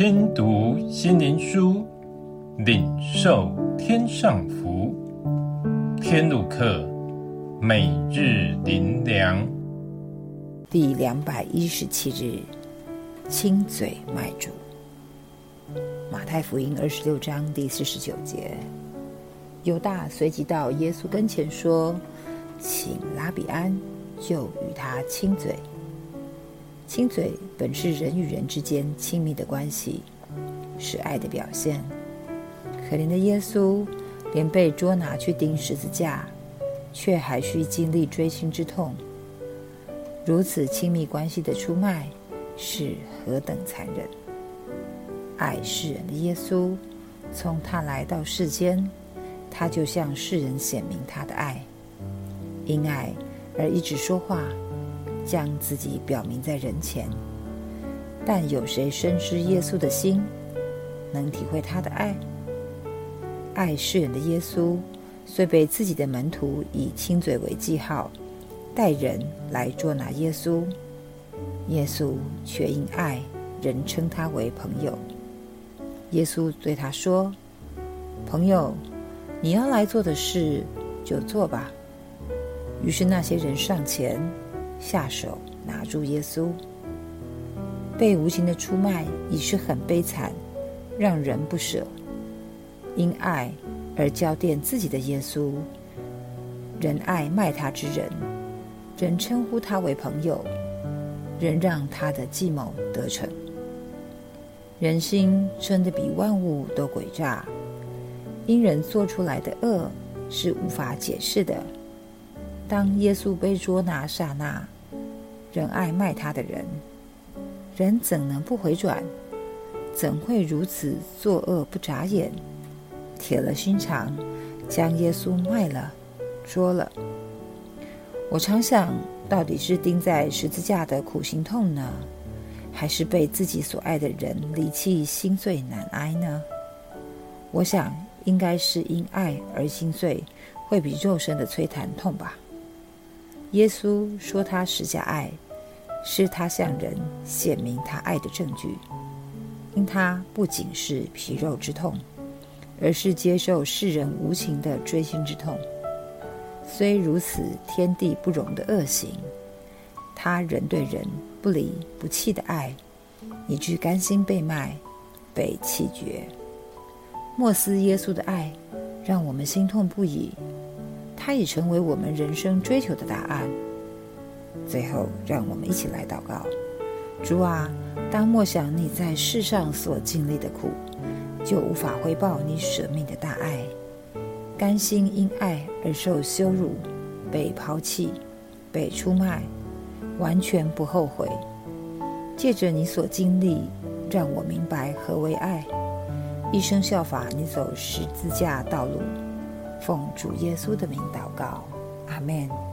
听读心灵书，领受天上福。天路客，每日灵粮，第两百一十七日，亲嘴卖主。马太福音二十六章第四十九节，犹大随即到耶稣跟前说：“请拉比安，就与他亲嘴。”亲嘴本是人与人之间亲密的关系，是爱的表现。可怜的耶稣，连被捉拿去钉十字架，却还需经历锥心之痛。如此亲密关系的出卖，是何等残忍！爱世人的耶稣，从他来到世间，他就向世人显明他的爱，因爱而一直说话。将自己表明在人前，但有谁深知耶稣的心，能体会他的爱？爱世人的耶稣，虽被自己的门徒以亲嘴为记号，带人来捉拿耶稣，耶稣却因爱人称他为朋友。耶稣对他说：“朋友，你要来做的事，就做吧。”于是那些人上前。下手拿住耶稣，被无情的出卖已是很悲惨，让人不舍。因爱而交奠自己的耶稣，仍爱卖他之人，仍称呼他为朋友，仍让他的计谋得逞。人心真的比万物都诡诈，因人做出来的恶是无法解释的。当耶稣被捉拿刹那，仍爱卖他的人，人怎能不回转？怎会如此作恶不眨眼？铁了心肠，将耶稣卖了，捉了。我常想，到底是钉在十字架的苦心痛呢，还是被自己所爱的人离弃，心碎难挨呢？我想，应该是因爱而心碎，会比肉身的摧残痛吧。耶稣说：“他实价爱，是他向人显明他爱的证据。因他不仅是皮肉之痛，而是接受世人无情的锥心之痛。虽如此天地不容的恶行，他人对人不离不弃的爱，以致甘心被卖，被弃绝。莫思耶稣的爱，让我们心痛不已。”它已成为我们人生追求的答案。最后，让我们一起来祷告：主啊，当默想你在世上所经历的苦，就无法回报你舍命的大爱。甘心因爱而受羞辱，被抛弃，被出卖，完全不后悔。借着你所经历，让我明白何为爱，一生效法你走十字架道路。奉主耶稣的名祷告，阿门。